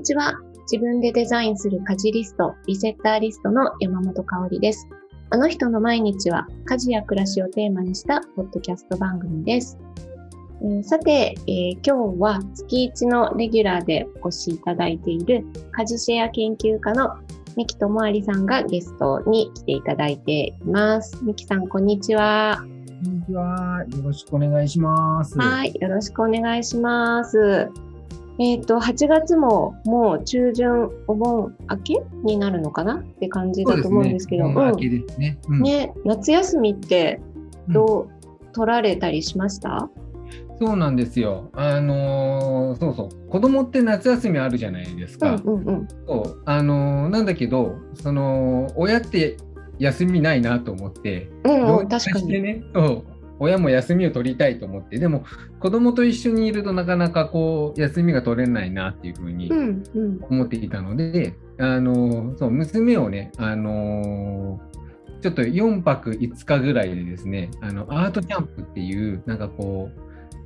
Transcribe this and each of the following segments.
にちは。自分でデザインする家事リスト、リセッターリストの山本香里です。あの人の毎日は家事や暮らしをテーマにしたポッドキャスト番組です。えーさて、えー今日は月1のレギュラーでお越しいただいている家事シェア研究家の三木智有さんがゲストに来ていただいています。三木さん、こんにちは。こんにちは。よろしくお願いします。はい、よろしくお願いします。えっ、と、8月ももう中旬お盆明けになるのかな？って感じだと思うんですけど、ね。ね。ううんん、ね、夏休みってどう、取られたりしました？そうなんですよ。あのーそうそう。子供って夏休みあるじゃないですうんか。うんうん。そう。あのーなんだけど、その親って休みないなと思って、うんうん、確かに。ね。そう。親も休みを取りたいと思って、でも子供と一緒にいるとなかなかこう休みが取れないなっていうふうに。思っていたので、あのそう娘をね、あのちょっと4泊5日ぐらいでですね、あのアートキャンプっていう、なんかこう、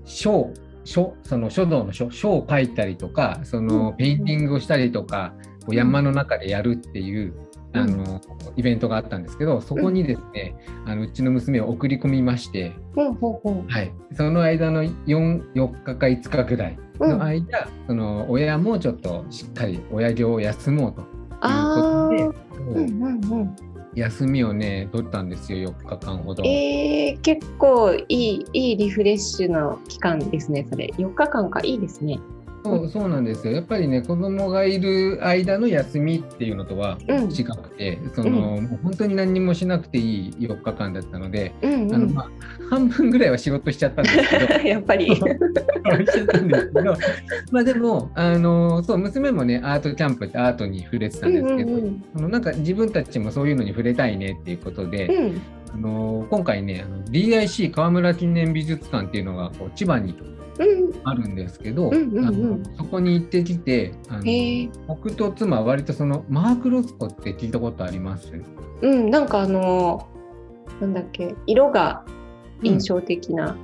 書、書、その書道の書、書を書いたりとか、そのペインティングをしたりとか、こう山の中でやるっていう、うんあのイベントがあったんですけど、そこにですね、あのうちの娘を送り込みまして、はい、その間の 4, 4日か5日ぐらいの間、その親もちょっとしっかり親業を休もうというあことで、うんうんうん。休みをね取ったんですよ4日間ほど。えー、結構いい、いいリフレッシュの期間ですね、それ。4日間か、いいですね。そうそうなんですよやっぱりね子供がいる間の休みっていうのとはうん。違くて、そのもう本当に何にもしなくていい4日間だったので、うんうん。あのまあ、半分ぐらいは仕事しちゃったんですけど。やっぱり。しちゃったんですけど、まあでも、あのそう娘もね、アートキャンプってアートに触れてたんですけど、うんうんあのなんか自分たちもそういうのに触れたいねっていうことで、うん。あの今回ね、あの DIC 河村記念美術館っていうのがこう千葉にうん。あるんですけど、うんうんうん。あのそこに行ってきて、あの。僕と妻は割とそのマーク・ロスコって聞いたことあります？うん、なんかあのーなんだっけ、色が印象的な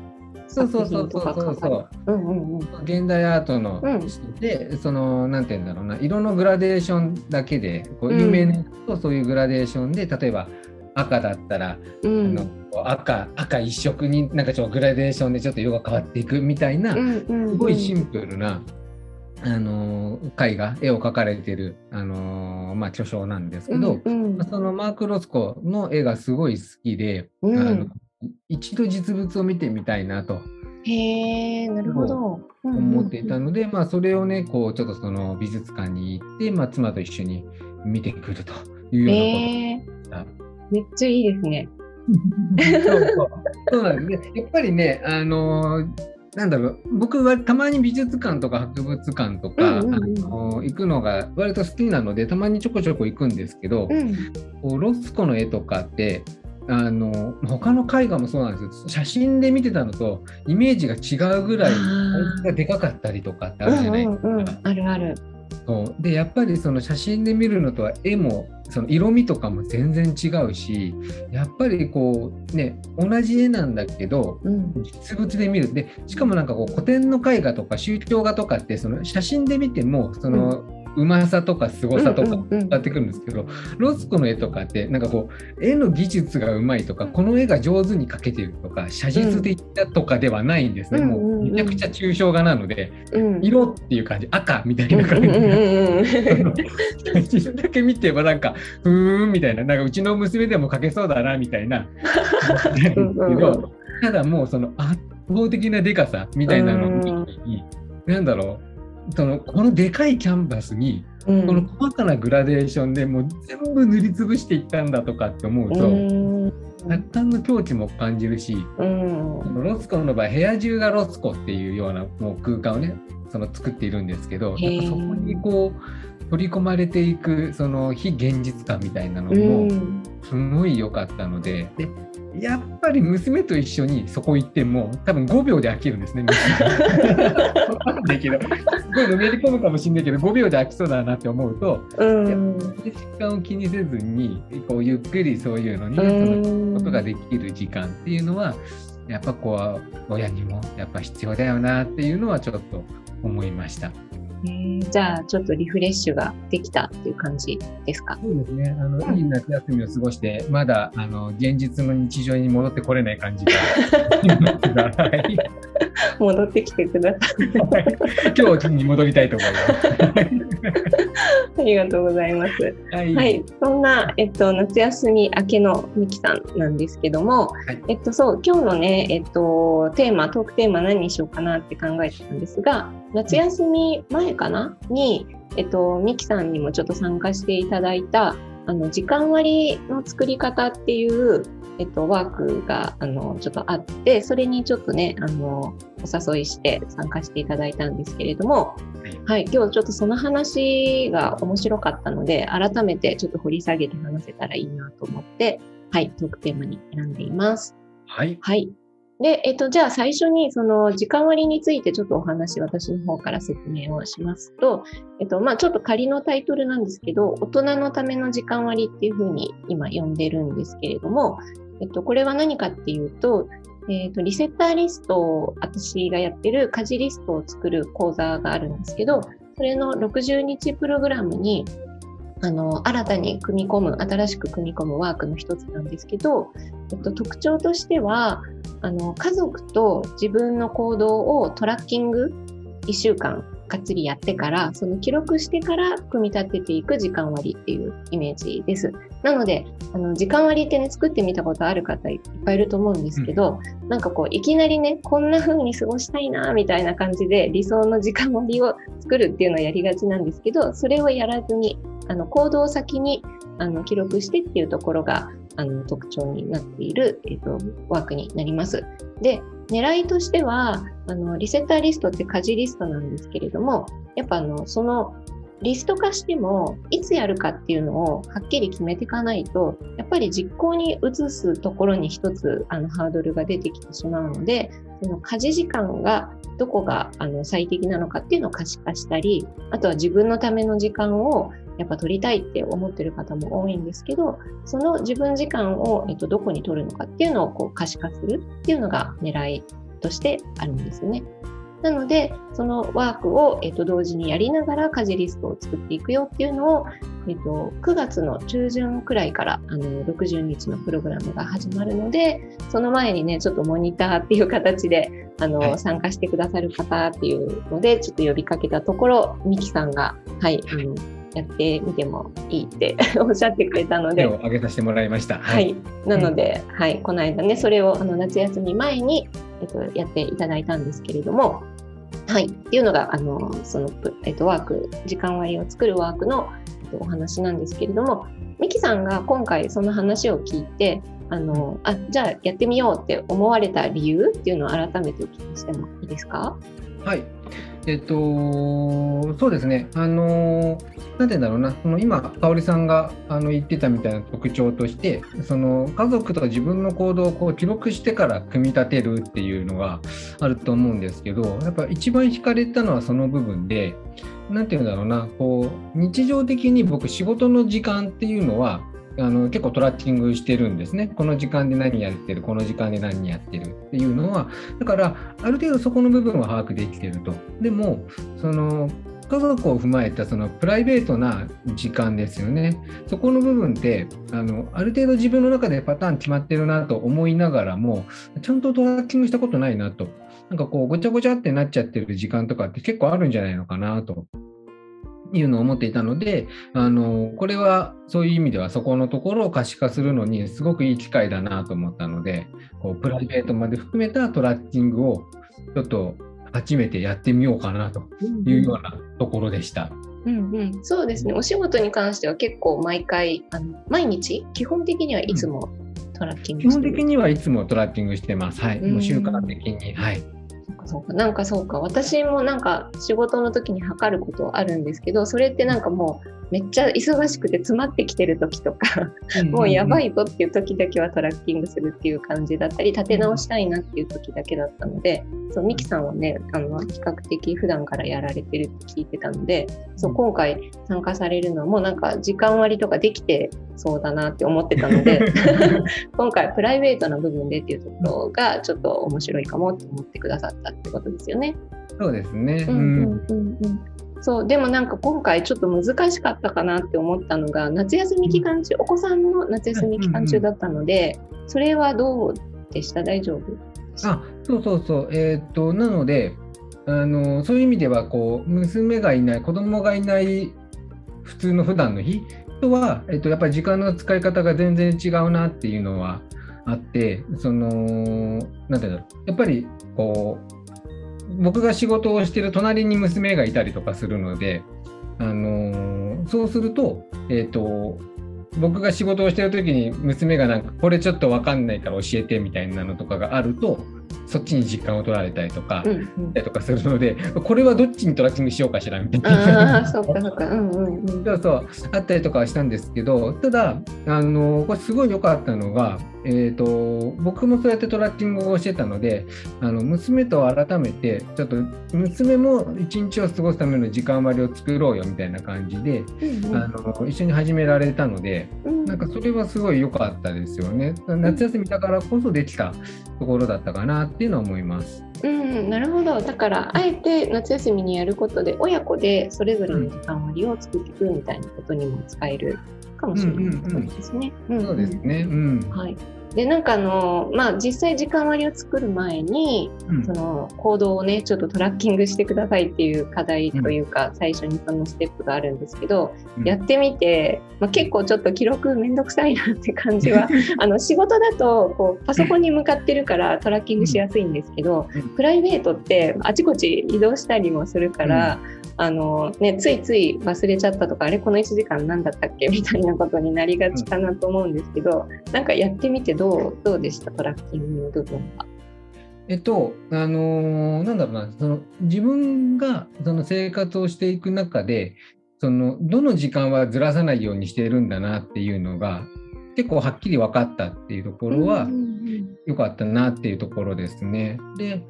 そうそうそうそうそう。そう。うんうんうん。現代アートのうん。人で、そのなんて言うんだろうな色のグラデーションだけでこううん。有名なとそういうグラデーションで、例えば赤だったら、うん。あの赤赤一色になんかちょっとグラデーションでちょっと色が変わっていくみたいな、うんうんうん。すごいシンプルな、あの絵画絵を描かれてる、あのまあ、巨匠なんですけど、うんまあそのマーク・ロスコの絵がすごい好きで、うん。あの一度実物を見てみたいなとへえ、なるほど。思っていたの。ので、まあ、それをね、こう、ちょっとその美術館に行って、まあ、妻と一緒に見てくるというようなことがめっちゃいいですね。そうそうそうなんですね。やっぱりね、あのーなんだろう、僕はたまに美術館とか博物館とか、うんうんうんあのー行くのが割と好きなので、たまにちょこちょこ行くんですけど、うん。こうロスコの絵とかって、あの他の絵画もそうなんですよ写真で見てたのとイメージが違うぐらいがでかかったりとかってあうるじゃないですか。んうんうん。あるある。そう。でやっぱりその写真で見るのとは絵もその色味とかも全然違うしやっぱりこうね同じ絵なんだけどうん。実物で見る。でしかもなんかこう古典の絵画とか宗教画とかってその写真で見てもそのうまさとか凄さとかうんうんうん。伝わってくるんですけど、ロスコの絵とかってなんかこう絵の技術がうまいとかこの絵が上手に描けてるとか写実的だとかではないんですね、うんうんうん。うんもうめちゃくちゃ抽象画なのでうん。色っていう感じ赤みたいうんうなん感じうん。うん。写真だけ見てもなんかうーんみたいななんかうちの娘でも描けそうだなみたいな。けうんうんうん。どただもうその圧倒的なでかさみたいなのを見た時になんだろうそのこのでかいキャンバスにうん。この細かなグラデーションでもう全部塗りつぶしていったんだとかって思うと、うん。若干の境地も感じるし、うん。ロスコの場合部屋中がロスコっていうようなもう空間をねその作っているんですけどそこにこう取り込まれていくその非現実感みたいなのうもんすごい良かったのででやっぱり娘と一緒にそこ行っても多分5秒で飽きるんですね。娘わかんないけどすごいのめり込むかもしれないけど5秒で飽きそうだなって思うとうんで時間を気にせずにこうゆっくりそういうのにうね、そのんことができる時間っていうのはやっぱこう親にもやっぱ必要だよなっていうのはちょっと思いました。えー、じゃあちょっとリフレッシュができたっていう感じですか？そうですね。あの、うん、いい夏休みを過ごして、まだあの現実の日常に戻ってこれない感じが。はい、戻ってきてください。今日に戻りたいと思います。ありがとうございます。はい、はい、そんなえっと夏休み明けのみきさんなんですけども、はい、えっとそう今日のねえっとテーマトークテーマ何にしようかなって考えてたんですが、夏休み前かな？に、えっと、ミキさんにもちょっと参加していただいた、あの、時間割の作り方っていう、えっと、ワークが、あの、ちょっとあって、それにちょっとね、あの、お誘いして参加していただいたんですけれども、はい、今日ちょっとその話が面白かったので、改めてちょっと掘り下げて話せたらいいなと思って、はい、トークテーマに選んでいます。はい。はい。で、えっと、じゃあ最初にその時間割についてちょっとお話、私の方から説明をしますと、えっと、まあちょっと仮のタイトルなんですけど、大人のための時間割っていうふうに今呼んでるんですけれども、えっと、これは何かっていうと、えっと、リセッターリストを私がやってる家事リストを作る講座があるんですけど、それの60日プログラムにあの新たに組み込む新しく組み込むワークの一つなんですけど、えっと、特徴としてはあの家族と自分の行動をトラッキング1週間がっつりやってからその記録してから組み立てていく時間割っていうイメージです。なのであの時間割ってね作ってみたことある方いっぱいいると思うんですけど、うん、なんかこういきなりねこんな風に過ごしたいなみたいな感じで理想の時間割を作るっていうのをやりがちなんですけどそれをやらずにあの行動先にあの記録してっていうところがあの特徴になっている、えーと、ワークになります。で狙いとしてはあのリセッターリストって家事リストなんですけれどもやっぱあのそのリスト化してもいつやるかっていうのをはっきり決めていかないとやっぱり実行に移すところに一つあのハードルが出てきてしまうのでその家事時間がどこがあの最適なのかっていうのを可視化したりあとは自分のための時間をやっぱ取りたいって思ってる方も多いんですけど、その自分時間を、えっと、どこに取るのかっていうのをこう可視化するっていうのが狙いとしてあるんですね。なので、そのワークを、えっと、同時にやりながら家事リストを作っていくよっていうのを、えっと、9月の中旬くらいからあの60日のプログラムが始まるので、その前にね、ちょっとモニターっていう形であの、はい、参加してくださる方っていうので、ちょっと呼びかけたところ、ミキさんが、はい、あのやってみてもいいって おっしゃってくれたので。手を挙げさせてもらいました。はい。なので、うん、はい、この間ね、それをあの夏休み前に、えっと、やっていただいたんですけれども、はい、っていうのが、あの、その、えっと、ワーク、時間割を作るワークの、えっと、お話なんですけれども、ミキさんが今回その話を聞いて、あの、あ、じゃあやってみようって思われた理由っていうのを改めてお聞きしてもいいですか？はい。えっと、そうですね。あの、なんて言うんだろうな、その今、香織さんがあの言ってたみたいな特徴として、その家族とか自分の行動をこう記録してから組み立てるっていうのがあると思うんですけど、やっぱ一番惹かれたのはその部分で、なんて言うんだろうな、こう、日常的に僕、仕事の時間っていうのは、あの結構トラッキングしてるんですね。この時間で何やってる、この時間で何やってるっていうのは、だからある程度そこの部分は把握できてると。でも、その家族を踏まえたそのプライベートな時間ですよね。そこの部分ってあのある程度自分の中でパターン決まってるなと思いながらもちゃんとトラッキングしたことないなと。なんかこうごちゃごちゃってなっちゃってる時間とかって結構あるんじゃないのかなというのを思っていたので、あのこれはそういう意味ではそこのところを可視化するのにすごくいい機会だなと思ったので、こうプライベートまで含めたトラッキングをちょっと初めてやってみようかなというようなところでした。うんうん、そうですね、お仕事に関しては結構毎回、あの毎日、基本的にはいつもトラッキング、うん、基本的にはいつもトラッキングしてます。はい、もう習慣的に。はいそうかなんかそうか。私もなんか仕事の時に測ることあるんですけどそれってなんかもうめっちゃ忙しくて詰まってきてる時とかもうやばいぞっていう時だけはトラッキングするっていう感じだったり立て直したいなっていう時だけだったのでそうミキさんはねあの比較的普段からやられてるって聞いてたのでそう今回参加されるのもなんか時間割とかできてそうだなって思ってたので 今回プライベートな部分でっていうところがちょっと面白いかもって思ってくださったってことですよね。そうですね。うんうんうんうんそうでもなんか今回ちょっと難しかったかなって思ったのが夏休み期間中、お子さんの夏休み期間中だったので、それはどうでした？大丈夫？あそうそうそう。えっ、となのであのそういう意味ではこう娘がいない子供がいない普通の普段の日とは、えっと、やっぱり時間の使い方が全然違うなっていうのはあってそのなんていうのやっぱりこう僕が仕事をしてる隣に娘がいたりとかするので、あのそうすると,、えっと僕が仕事をしてる時に娘がなんかこれちょっと分かんないから教えてみたいなのとかがあるとそっちに時間を取られたりとか、うんうんとかするので これはどっちにトラッキングしようかしらみたいな。そうかそうか。うんうんうん。そうそうあったりとかはしたんですけどただあのこれすごい良かったのが、えー、と僕もそうやってトラッキングをしてたのであの娘と改めてちょっと娘も一日を過ごすための時間割を作ろうよみたいな感じで、うんあの一緒に始められたのでうん。なんかそれはすごい良かったですよね。夏休みだからこそできたところだったかなっていうのは思います。うん、なるほど。だから、あえて夏休みにやることで、親子でそれぞれの時間割を作っていくみたいなことにも使えるかもしれないそうですね。んそうですね、うんはい。で、なんかあの、まあ、実際時間割を作る前に、うん。その行動をね、ちょっとトラッキングしてくださいっていう課題というか、最初にそのステップがあるんですけど、うん。やってみて、まあ、結構ちょっと記録めんどくさいなって感じは あの仕事だとこうパソコンに向かってるからトラッキングしやすいんですけど、うん。プライベートってあちこち移動したりもするから、あのね、ついつい忘れちゃったとかあれこの1時間何だったっけ？みたいなことになりがちかなと思うんですけど、なんかやってみてどうどうでした？トラッキングの部分は。えっと、あのーなんだろうな、その自分がその生活をしていく中で、そのどの時間はずらさないようにしているんだなっていうのが、結構はっきり分かったっていうところは良かったなっていうところですね。で、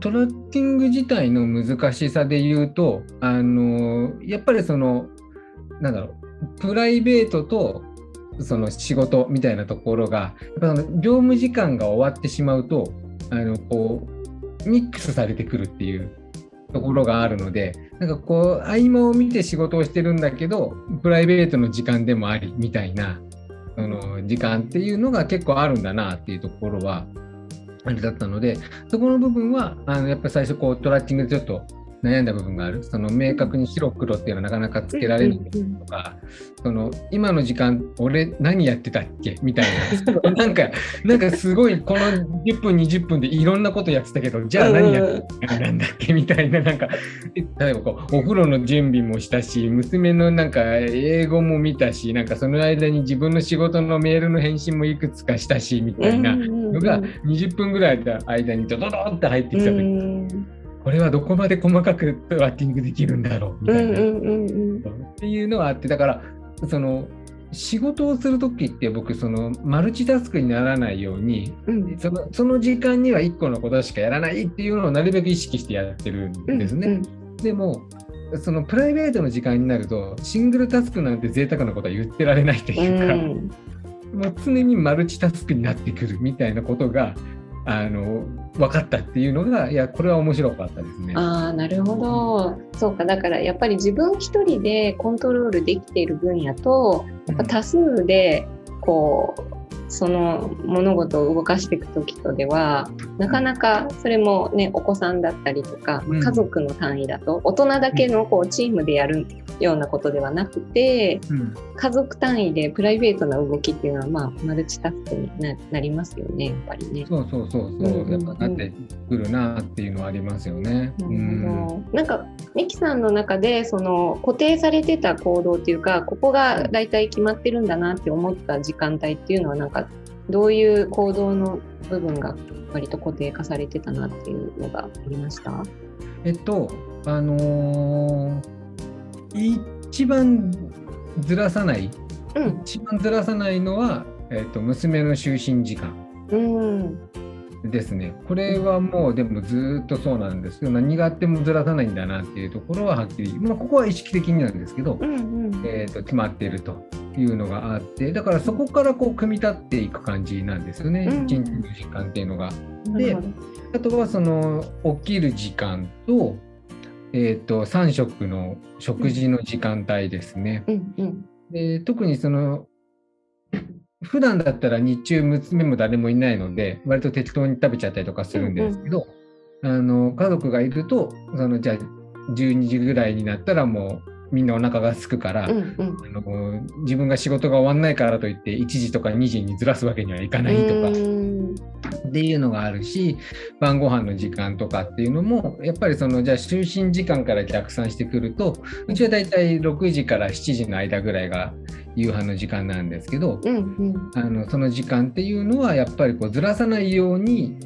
トラッキング自体の難しさで言うと、あのーやっぱりその、なんだろう、プライベートとその仕事みたいなところが、やっぱその業務時間が終わってしまうと、あのこうミックスされてくるっていうところがあるので、なんかこう合間を見て仕事をしてるんだけど、プライベートの時間でもありみたいな、その時間っていうのが結構あるんだなっていうところは、あれだったので、そこの部分は、あのやっぱり最初こうトラッキングでちょっと悩んだ部分がある。その明確に白黒っていうのはなかなかつけられないとか、その今の時間俺何やってたっけ？みたいな。なんかなんかすごいこの10分20分でいろんなことやってたけどじゃあ何やってたんだっけ？みたいな。なんか例えばこうお風呂の準備もしたし娘のなんか英語も見たしなんかその間に自分の仕事のメールの返信もいくつかしたしみたいなのが20分ぐらいの間にドドドンって入ってきた時、うんこれはどこまで細かくトラッキングできるんだろうみたいな。うんうんうんうんっていうのがあってだからその仕事をする時って僕そのマルチタスクにならないようにうんそのその時間には1個のことしかやらないっていうのをなるべく意識してやってるんですね。でもそのプライベートの時間になるとシングルタスクなんて贅沢なことは言ってられないとういうか、んもう常にマルチタスクになってくるみたいなことがあの分かったっていうのがいやこれは面白かったですね。ああなるほど。そうか。だからやっぱり自分一人でコントロールできている分野とやっぱ多数でこうその物事を動かしていく時とではなかなかそれもねお子さんだったりとかうん。家族の単位だと大人だけのこうチームでやるようなことではなくてうん。家族単位でプライベートな動きっていうのはまあマルチタスクにななりますよねやっぱりね。そうそうそうそう、やっぱなってくるなっていうのはありますよね。なるほど。なんかミキさんの中でその固定されてた行動っていうかここが大体決まってるんだなって思った時間帯っていうのはなんかどういう行動の部分が割と固定化されてたなっていうのがありました？えっと、あのー一番ずらさない、うん。一番ずらさないのは、えっと、娘の就寝時間。うんですね。これはもうでもずーっとそうなんですけど、何があってもずらさないんだなっていうところははっきり、まあ、ここは意識的になんですけど、うんうんえっと決まっているというのがあって、だからそこからこう組み立っていく感じなんですよね、うん一日の時間っていうのが。なるほどあとはその起きる時間と、えーと、3食の食事の時間帯ですね。うんうん、で特にその普段だったら日中娘も誰もいないので割と適当に食べちゃったりとかするんですけど、うんうん、あの家族がいるとそのじゃあ12時ぐらいになったらもうみんなお腹が空くから、うんうん、あの自分が仕事が終わんないからといって1時とか2時にずらすわけにはいかないとかっていうのがあるし晩ご飯の時間とかっていうのもやっぱりそのじゃあ就寝時間から逆算してくるとうちはだいたい6時から7時の間ぐらいが夕飯の時間なんですけど、うんうん、あのその時間っていうのはやっぱりこうずらさないように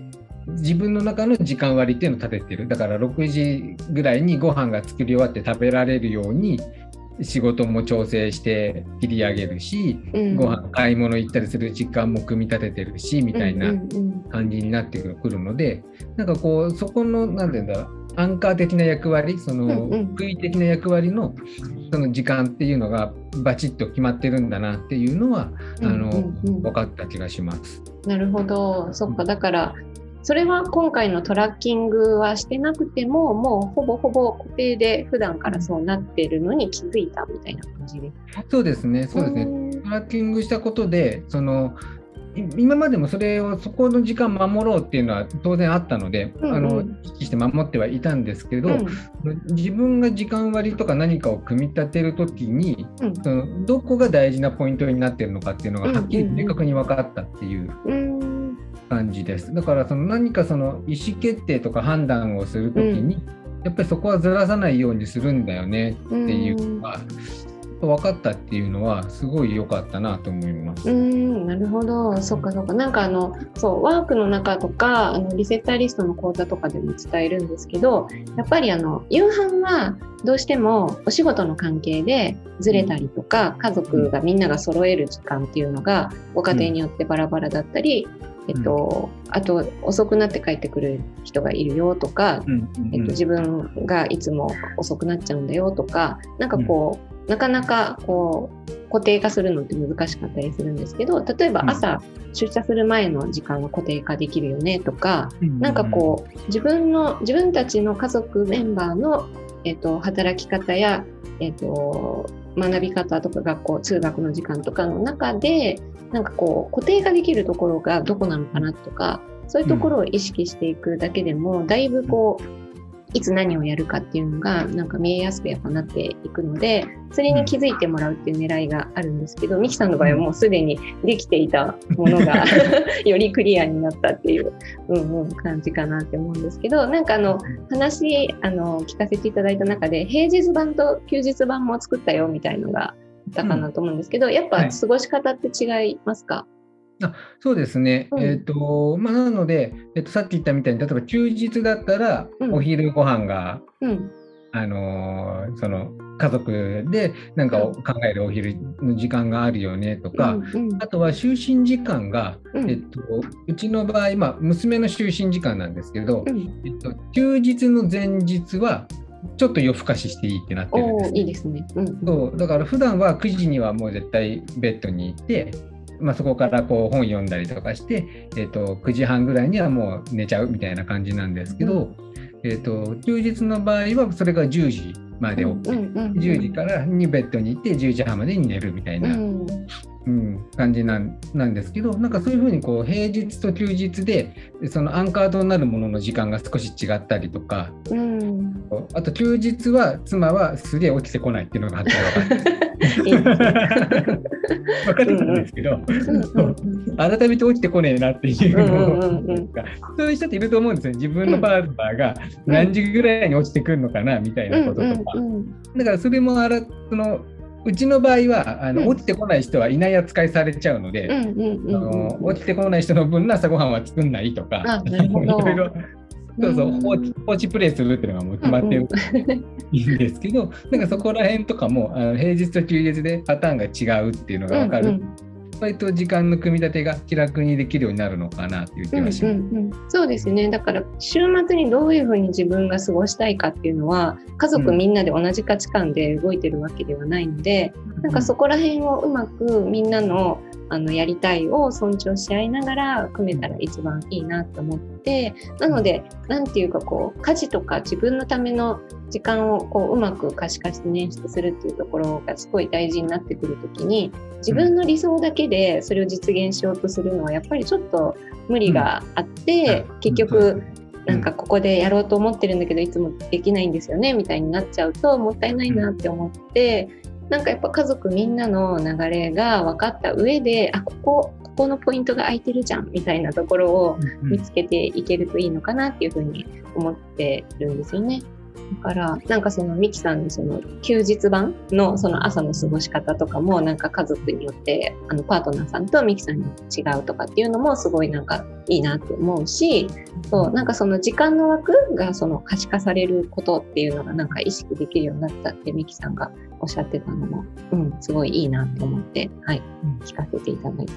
自分の中の時間割っていうのを立ててる。だから6時ぐらいにご飯が作り終わって食べられるように仕事も調整して切り上げるし、うん、ご飯買い物行ったりする時間も組み立ててるしみたいな感じになってくるので、なんかこうそこの何て言うんだろうアンカー的な役割その食い的な役割のその時間っていうのがバチッと決まってるんだなっていうのは、あの分かった気がします。なるほど。そっかだからそれは今回のトラッキングはしてなくても、もうほぼほぼ固定で普段からそうなってるのに気づいたみたいな感じで。すかそうですね、そうですね。トラッキングしたことで、その今までもそれをそこの時間守ろうっていうのは当然あったので、うんうん、あの意識して守ってはいたんですけど、うん、自分が時間割とか何かを組み立てる時に、うん、そのどこが大事なポイントになってるのかっていうのがはっきり明確に分かったっていう。感じです。だからその何かその意思決定とか判断をするときに、うん、やっぱりそこはずらさないようにするんだよねっていうのが、分かったっていうのはすごい良かったなと思います。うんなるほど。そっかそっか。なんかあのそうワークの中とかあのリセッターリストの講座とかでも伝えるんですけどやっぱりあの夕飯はどうしてもお仕事の関係でずれたりとか家族がみんなが揃える時間っていうのがご家庭によってバラバラだったり、えっと、うん、あと遅くなって帰ってくる人がいるよとか、うん。うん、えっと、自分がいつも遅くなっちゃうんだよとかなんかこう、うん、なかなかこう固定化するのって難しかったりするんですけど例えば朝、出社する前の時間は固定化できるよねとか、うん、なんかこう自分の自分たちの家族メンバーの、えっと、働き方や、えっと、学び方とか学校通学の時間とかの中でなんかこう固定化できるところがどこなのかなとかそういうところを意識していくだけでも、だいぶこういつ何をやるかっていうのがなんか見えやすくやっぱなっていくのでそれに気づいてもらうっていう狙いがあるんですけど、ミキさんの場合はもうすでにできていたものが よりクリアになったっていう、うんうん、感じかなって思うんですけどなんかあの話あの聞かせていただいた中で平日版と休日版も作ったよみたいのがあったかなと思うんですけど、うん、やっぱ過ごし方って違いますか、はいあそうですね、うん、えっ、ー、とまあ、なので、えーと、さっき言ったみたいに例えば休日だったらお昼ご飯が、うん、あのー、その家族でなんか考えるお昼の時間があるよねとか、うんうん、あとは就寝時間が、えっと、うちの場合、まあ、娘の就寝時間なんですけど、えっと、休日の前日はちょっと夜更かししていいってなってるんです、いいですね、うん、そう。だから普段は9時にはもう絶対ベッドに行ってまあ、そこからこう本読んだりとかして、えー、と9時半ぐらいにはもう寝ちゃうみたいな感じなんですけど、えー、と休日の場合はそれが10時まで OK、10時からにベッドに行って10時半までに寝るみたいな、感じなんなんですけどなんかそういうふうにこう平日と休日でそのアンカーとなるものの時間が少し違ったりとか、うん、あと休日は妻はすげえ起きてこないっていうのがあったら。分かってたんですけど、改めて起きてこねえなっていうそういう人っていると思うんですよ。自分のパートナーが何時ぐらいに落ちてくるのかなみたいなこととか、だからそれもあらそのうちの場合はあの、うん、落ちてこない人はいない扱いされちゃうので、落ちてこない人の分の朝ごはんは作んないとか、いろいろ。そうそう放置放置プレイするっていうのがもう決まってるいいんですけど、なんかそこら辺とかもあの平日と休日でパターンが違うっていうのが分かる。うんうん割と時間の組み立てが気楽にできるようになるのかなっていう気がします、うんうんうん、そうですね。だから週末にどういうふうに自分が過ごしたいかっていうのは家族みんなで同じ価値観で動いてるわけではないので、うん、なんかそこら辺をうまくみんなのあのやりたいを尊重し合いながら組めたら一番いいなと思ってなので何て言うかこう家事とか自分のための時間をこううまく可視化して捻出するっていうところがすごい大事になってくる時に自分の理想だけでそれを実現しようとするのはやっぱりちょっと無理があって、結局なんかここでやろうと思ってるんだけどいつもできないんですよねみたいになっちゃうともったいないなって思ってなんかやっぱ家族みんなの流れが分かった上であここここのポイントが空いてるじゃんみたいなところを見つけていけるといいのかなっていうふうに思ってるんですよね。だから、なんかそのミキさんのその休日版のその朝の過ごし方とかもなんか家族によってあのパートナーさんとミキさんに違うとかっていうのもすごいなんかいいなって思うし、そう、なんかその時間の枠がその可視化されることっていうのがなんか意識できるようになったってミキさんがおっしゃってたのも、うん、すごいいいなと思って、はい、うん聞かせていただいて。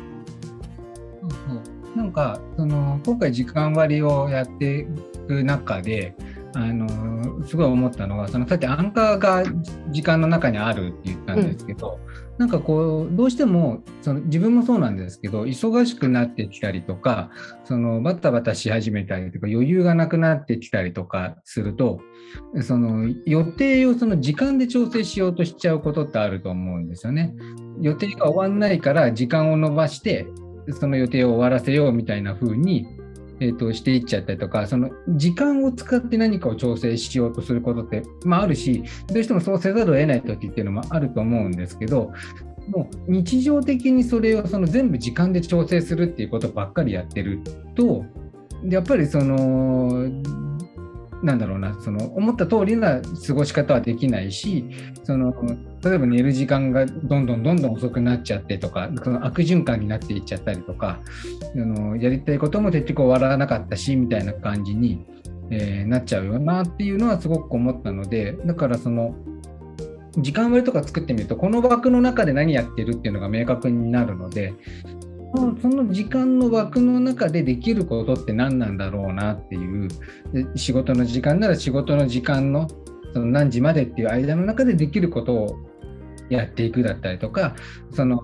なんかその今回時間割をやっていく中であのすごい思ったのはそのさっきアンカーが時間の中にあるって言ったんですけど、うん、なんかこうどうしてもその自分もそうなんですけど忙しくなってきたりとかそのバタバタし始めたりとか余裕がなくなってきたりとかするとその予定をその時間で調整しようとしちゃうことってあると思うんですよね。予定が終わんないから時間を延ばしてその予定を終わらせようみたいな風にえーと、していっちゃったりとかその時間を使って何かを調整しようとすることって、まあ、あるしどうしてもそうせざるを得ない時っていうのもあると思うんですけどもう日常的にそれをその全部時間で調整するっていうことばっかりやってるとやっぱりそのなんだろうなその思った通りな過ごし方はできないしその例えば寝る時間がどんどんどんどん遅くなっちゃってとかその悪循環になっていっちゃったりとかあのやりたいことも結局終わらなかったしみたいな感じに、えー、なっちゃうよなっていうのはすごく思ったのでだからその時間割とか作ってみるとこの枠の中で何やってるっていうのが明確になるのでその時間の枠の中でできることって何なんだろうなっていう仕事の時間なら仕事の時間のその何時までっていう間の中でできることをやっていくだったりとかその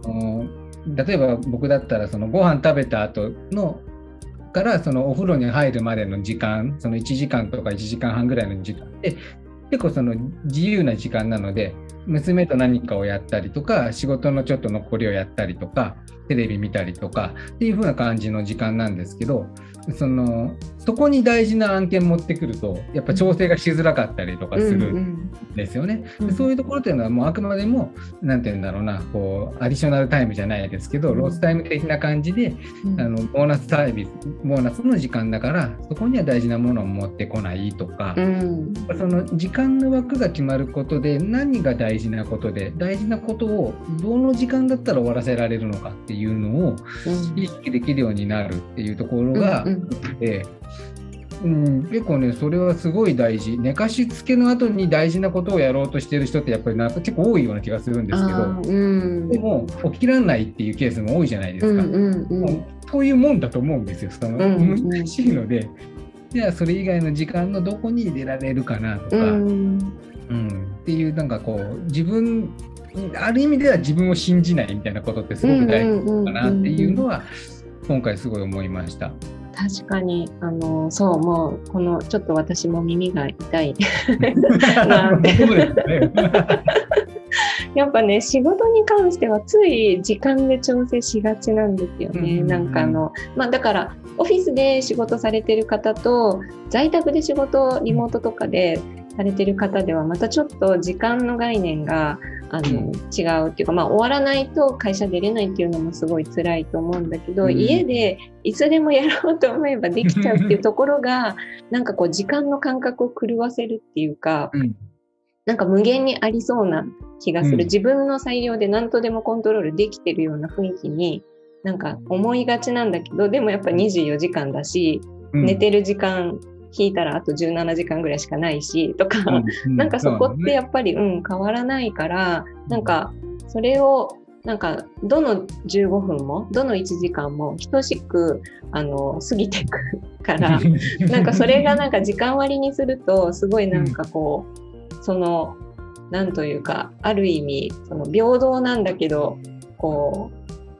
例えば僕だったらそのご飯食べた後のからそのお風呂に入るまでの時間その1時間とか1時間半ぐらいの時間で結構その自由な時間なので娘と何かをやったりとか仕事のちょっと残りをやったりとかテレビ見たりとかっていう風な感じの時間なんですけどそのそこに大事な案件持ってくるとやっぱ調整がしづらかったりとかするんですよね。うんうん、そういうところっていうのはもうあくまでも何て言うんだろうなこうアディショナルタイムじゃないですけど、ロースタイム的な感じで、うん、あのボーナスサービスボーナスの時間だからそこには大事なものを持ってこないとか、うん、その時間の枠が決まることで何が大事なことで大事なことをどの時間だったら終わらせられるのかっていうのを意識できるようになるっていうところが、うんで、うん、結構ねそれはすごい大事。寝かしつけの後に大事なことをやろうとしてる人ってやっぱりなんか結構多いような気がするんですけど、うん、でも起きられないっていうケースも多いじゃないですか、うんうんうん、そういうもんだと思うんですよその、難しいので。じゃあそれ以外の時間のどこに入れられるかなとか、うん、うん、っていうなんかこう自分ある意味では自分を信じないみたいなことってすごく大事かなっていうのは今回すごい思いました。確かにあのそうもうこのちょっと私も耳が痛い。やっぱね仕事に関してはつい時間で調整しがちなんですよね、うん、なんかあのまあだからオフィスで仕事されてる方と在宅で仕事リモートとかでされてる方ではまたちょっと時間の概念があの、違うっていうか、まあ、終わらないと会社出れないっていうのもすごい辛いと思うんだけど、うん、家でいつでもやろうと思えばできちゃうっていうところがなんかこう時間の感覚を狂わせるっていうか、うん、なんか無限にありそうな気がする、うん、自分の裁量で何とでもコントロールできてるような雰囲気になんか思いがちなんだけどでもやっぱ24時間だし、寝てる時間引いたらあと17時間ぐらいしかないしとか、うん、なんかそこってやっぱりう、ん、変わらないからなんかそれをなんかどの15分もどの1時間も等しくあの過ぎていくから なんかそれがなんか時間割にするとすごいなんかこうそのなんというかある意味その平等なんだけどこ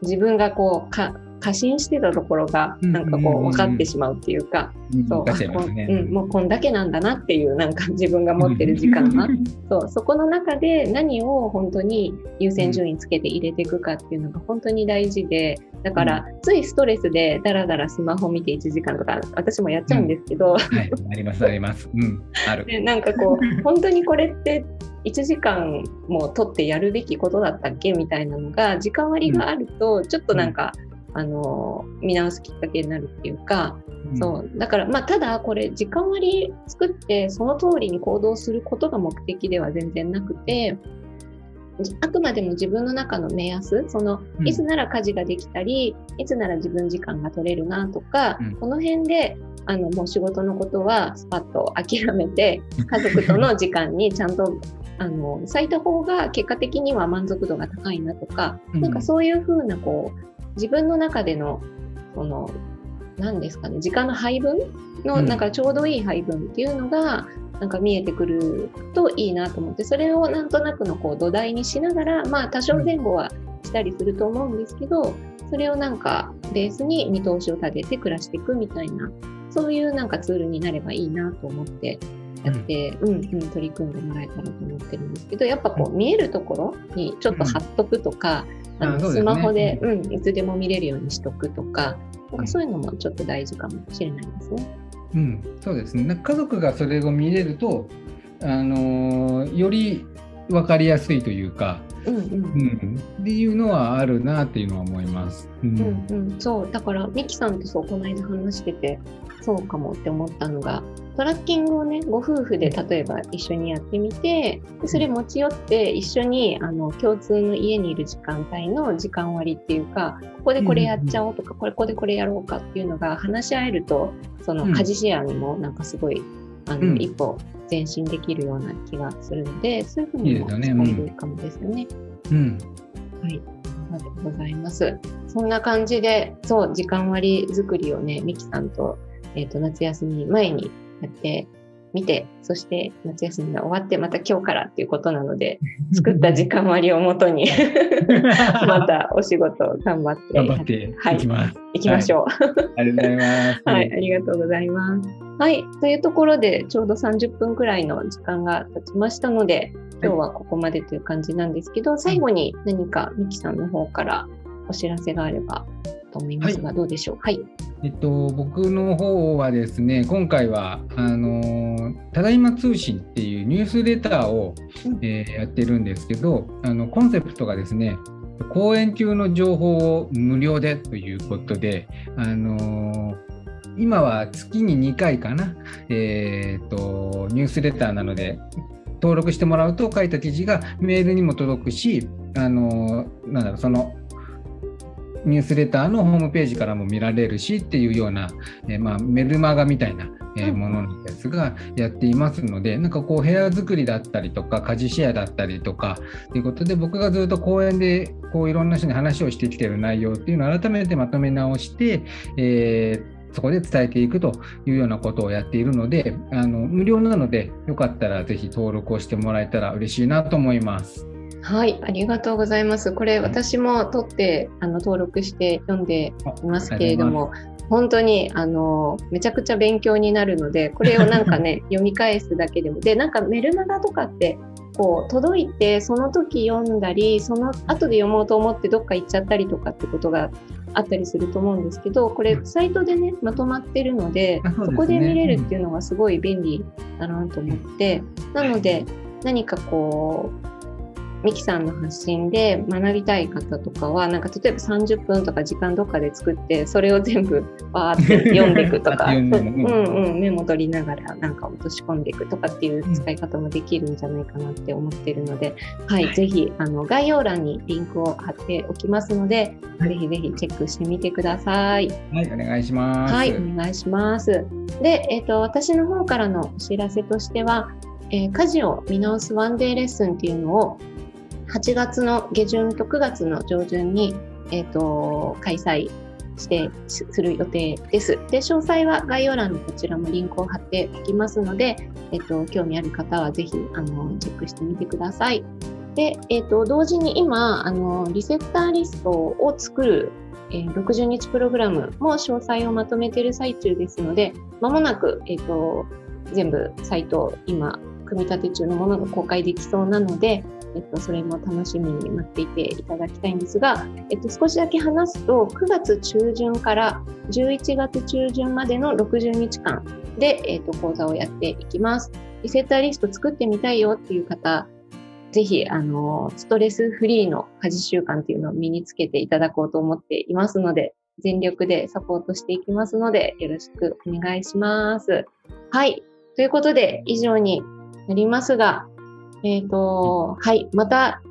う自分がこうか過信してたところがなんかこう分かってしまうっていうか、そううん、もうこんだけなんだなっていうなんか 自分が持ってる時間が。そうそこの中で何を本当に優先順位つけて入れていくかっていうのが本当に大事でだからついストレスでだらだらスマホ見て1時間とか私もやっちゃうんですけど、うん、はい、ありますあります、うん、ある。でなんかこう 本当にこれって1時間も取ってやるべきことだったっけみたいなのが時間割があるとちょっとなんか、うんあの見直すきっかけになるっていうか、うん、そう。だからまあただこれ時間割作ってその通りに行動することが目的では全然なくてあくまでも自分の中の目安そのいつなら家事ができたり、うん、いつなら自分時間が取れるなとか、うん、この辺であのもう仕事のことはスパッと諦めて 家族との時間にちゃんとあの咲いた方が結果的には満足度が高いなとか、うん、なんかそういうふうなこう自分の中でのその何ですかね時間の配分のなんかちょうどいい配分っていうのが、なんか見えてくるといいなと思ってそれをなんとなくのこう土台にしながらまあ多少前後はしたりすると思うんですけどそれをなんかベースに見通しを立てて暮らしていくみたいなそういうなんかツールになればいいなと思ってやって、うん、うん、うん、取り組んでもらえたらと思ってるんですけどやっぱこう見えるところにちょっと貼っとくとか、あのスマホで、うん、いつでも見れるようにしとくとか、なんかそういうのもちょっと大事かもしれないですね。うん、そうですね。家族がそれを見れると、あのより分かりやすいというか、うんうん。うん、っていうのはあるなっていうのは思います。うん、うん、うん、そう。だからミキさんとそうこの間話しててそうかもって思ったのがトラッキングをねご夫婦で例えば一緒にやってみてでそれ持ち寄って一緒にあの共通の家にいる時間帯の時間割っていうかここでこれやっちゃおうとか、これここでこれやろうかっていうのが話し合えるとその家事シェアにもなんかすごい、あの、一歩前進できるような気がするのでそういうふうにも使えるかもですよね。うん、はい。ありがとうございます。そんな感じで、そう、時間割作りをね、ミキさんとえーと、夏休み前にやってみて、そして夏休みが終わって、また今日からっていうことなので、作った時間割をもとに またお仕事を頑張って、頑張っていきます。行きましょう、はい。ありがとうございます。はい、ありがとうございます。はい、というところで、ちょうど30分くらいの時間が経ちましたので、今日はここまでという感じなんですけど、最後に何かミキさんの方からお知らせがあればと思いますが、はい、どうでしょう？はい。えっと、僕の方はですね、今回は、あの、ただいま通信っていうニュースレターを、えー、やってるんですけど、あの、コンセプトがですね、公演中の情報を無料でということで、あの今は月に2回かな、えーと、ニュースレターなので、登録してもらうと書いた記事がメールにも届くし、あのなんだろう、そのニュースレターのホームページからも見られるしっていうような、えー、まあ、メルマガみたいな、えもののやつがやっていますので、なんかこう部屋作りだったりとか家事シェアだったりとかということで僕がずっと講演でこういろんな人に話をしてきてる内容っていうのを改めてまとめ直して、えーそこで伝えていくというようなことをやっているので、あの無料なので、よかったらぜひ登録をしてもらえたら嬉しいなと思います。はい、ありがとうございます。これ、私も取ってあの登録して読んでいますけれども、本当にあのめちゃくちゃ勉強になるので、これをなんかね 読み返すだけでも、でなんかメルマガとかってこう届いてその時読んだり、その後で読もうと思ってどっか行っちゃったりとかってことがあったりすると思うんですけど、これサイトでねまとまってるので、そこで見れるっていうのがすごい便利だなと思って、なので何かこうミキさんの発信で学びたい方とかはなんか例えば30分とか時間どっかで作ってそれを全部バーって読んでいくとか うん、うん、メモ取りながらなんか落とし込んでいくとかっていう使い方もできるんじゃないかなって思ってるので、はい、はい、ぜひあの概要欄にリンクを貼っておきますので、はい、ぜひぜひチェックしてみてください。はい、お願いします。はい、お願いします。で、えっ、ー、と私の方からのお知らせとしては、えー、家事を見直すワンデーレッスンっていうのを8月の下旬と9月の上旬に、えーと、開催してする予定です。で、詳細は概要欄にこちらもリンクを貼っておきますので、えっ、ー、と、興味ある方はぜひ、あの、チェックしてみてください。で、えっ、ー、と、同時に今、あの、リセッターリストを作る、えー、60日プログラムも詳細をまとめている最中ですので、まもなく、えっ、と、全部サイト、今、組み立て中のものが公開できそうなので、えっと、それも楽しみに待っていていただきたいんですが、えっと、少しだけ話すと、9月中旬から11月中旬までの60日間で、えっと、講座をやっていきます。リセッターリスト作ってみたいよっていう方、ぜひ、あの、ストレスフリーの家事習慣っていうのを身につけていただこうと思っていますので、全力でサポートしていきますので、よろしくお願いします。はい。ということで、以上になりますが、えっ、ー、と、はい、また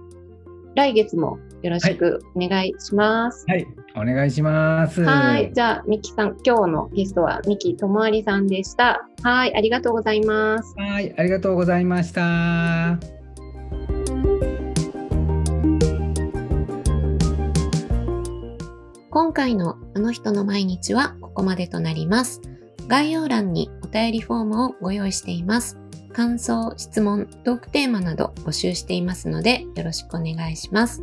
来月もよろしくお願いします。はい、はい、お願いします。はい、じゃあ、ミキさん、今日のゲストはミキともありさんでした。はい、ありがとうございます。はい、ありがとうございました。今回のあの人の毎日はここまでとなります。概要欄にお便りフォームをご用意しています。感想、質問、トークテーマなど募集していますのでよろしくお願いします。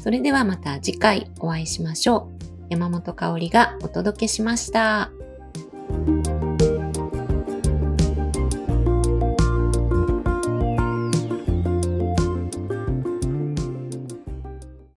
それではまた次回お会いしましょう。山本香里がお届けしました。